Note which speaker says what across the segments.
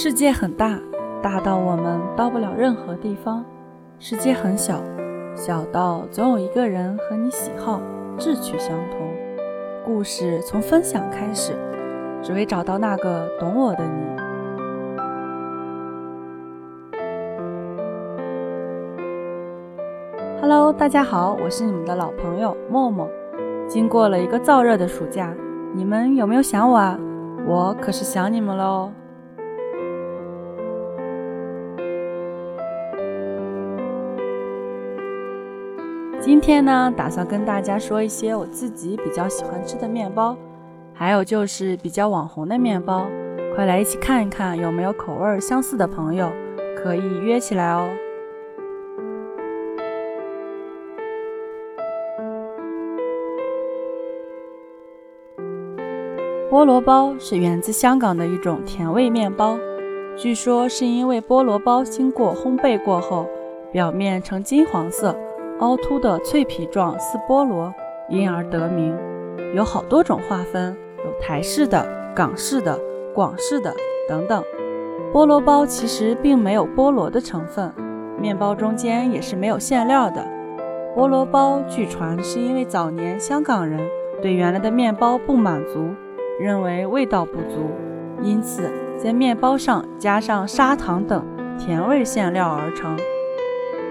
Speaker 1: 世界很大，大到我们到不了任何地方；世界很小，小到总有一个人和你喜好、志趣相同。故事从分享开始，只为找到那个懂我的你。Hello，大家好，我是你们的老朋友默默。经过了一个燥热的暑假，你们有没有想我啊？我可是想你们了哦。今天呢，打算跟大家说一些我自己比较喜欢吃的面包，还有就是比较网红的面包，快来一起看一看有没有口味相似的朋友，可以约起来哦。菠萝包是源自香港的一种甜味面包，据说是因为菠萝包经过烘焙过后，表面呈金黄色。凹凸的脆皮状似菠萝，因而得名。有好多种划分，有台式的、港式的、广式的等等。菠萝包其实并没有菠萝的成分，面包中间也是没有馅料的。菠萝包据传是因为早年香港人对原来的面包不满足，认为味道不足，因此在面包上加上砂糖等甜味馅料而成。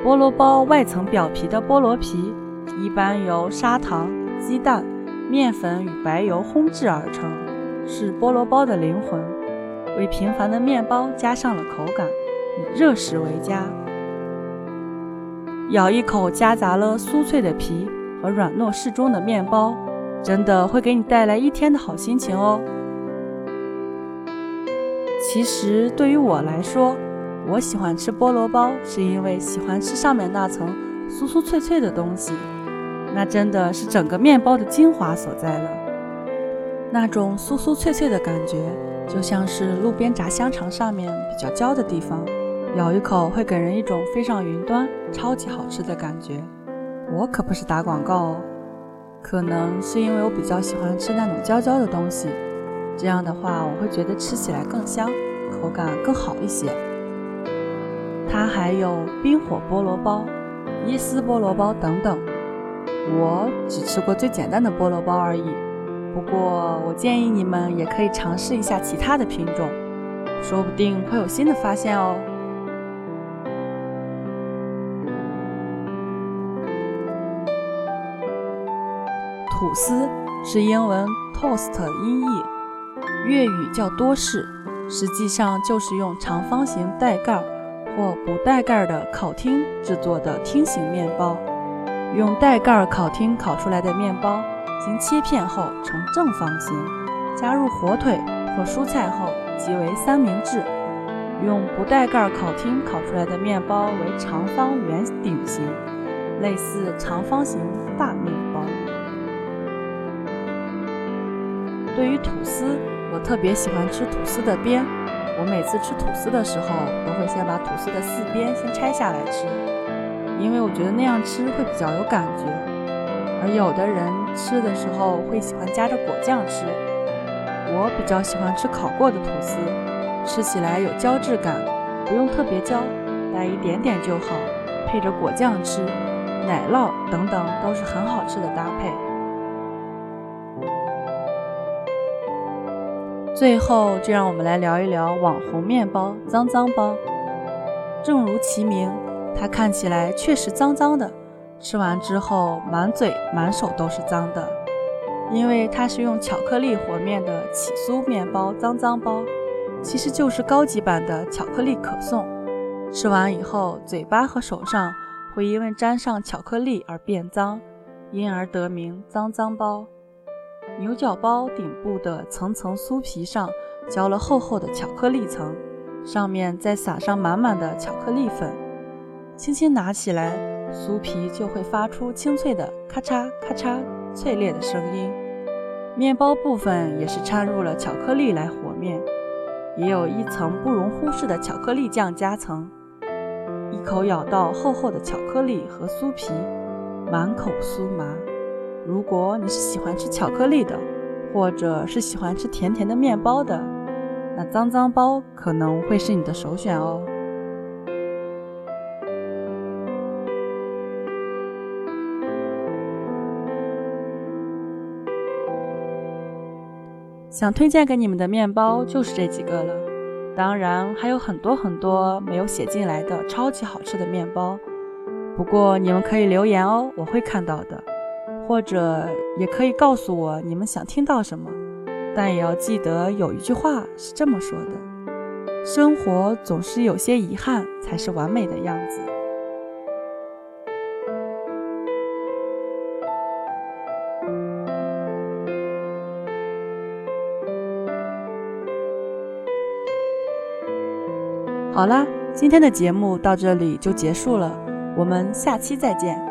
Speaker 1: 菠萝包外层表皮的菠萝皮，一般由砂糖、鸡蛋、面粉与白油烘制而成，是菠萝包的灵魂。为平凡的面包加上了口感，以热食为佳。咬一口夹杂了酥脆的皮和软糯适中的面包，真的会给你带来一天的好心情哦。其实对于我来说，我喜欢吃菠萝包，是因为喜欢吃上面那层酥酥脆脆的东西，那真的是整个面包的精华所在了。那种酥酥脆脆的感觉，就像是路边炸香肠上面比较焦的地方，咬一口会给人一种飞上云端、超级好吃的感觉。我可不是打广告哦，可能是因为我比较喜欢吃那种焦焦的东西，这样的话我会觉得吃起来更香，口感更好一些。它还有冰火菠萝包、椰丝菠萝包等等，我只吃过最简单的菠萝包而已。不过，我建议你们也可以尝试一下其他的品种，说不定会有新的发现哦。吐司是英文 toast 音译，粤语叫多士，实际上就是用长方形带盖儿。或不带盖的烤厅制作的厅形面包，用带盖烤厅烤出来的面包，经切片后呈正方形，加入火腿或蔬菜后即为三明治；用不带盖烤厅烤出来的面包为长方圆顶形，类似长方形大面包。对于吐司，我特别喜欢吃吐司的边。我每次吃吐司的时候，都会先把吐司的四边先拆下来吃，因为我觉得那样吃会比较有感觉。而有的人吃的时候会喜欢夹着果酱吃，我比较喜欢吃烤过的吐司，吃起来有胶质感，不用特别焦，带一点点就好，配着果酱吃，奶酪等等都是很好吃的搭配。最后，就让我们来聊一聊网红面包——脏脏包。正如其名，它看起来确实脏脏的，吃完之后满嘴满手都是脏的。因为它是用巧克力和面的起酥面包，脏脏包其实就是高级版的巧克力可颂。吃完以后，嘴巴和手上会因为沾上巧克力而变脏，因而得名脏脏包。牛角包顶部的层层酥皮上浇了厚厚的巧克力层，上面再撒上满满的巧克力粉。轻轻拿起来，酥皮就会发出清脆的咔嚓咔嚓脆裂的声音。面包部分也是掺入了巧克力来和面，也有一层不容忽视的巧克力酱夹层。一口咬到厚厚的巧克力和酥皮，满口酥麻。如果你是喜欢吃巧克力的，或者是喜欢吃甜甜的面包的，那脏脏包可能会是你的首选哦。想推荐给你们的面包就是这几个了，当然还有很多很多没有写进来的超级好吃的面包。不过你们可以留言哦，我会看到的，或者也可以告诉我你们想听到什么。但也要记得有一句话是这么说的：生活总是有些遗憾，才是完美的样子。好啦，今天的节目到这里就结束了，我们下期再见。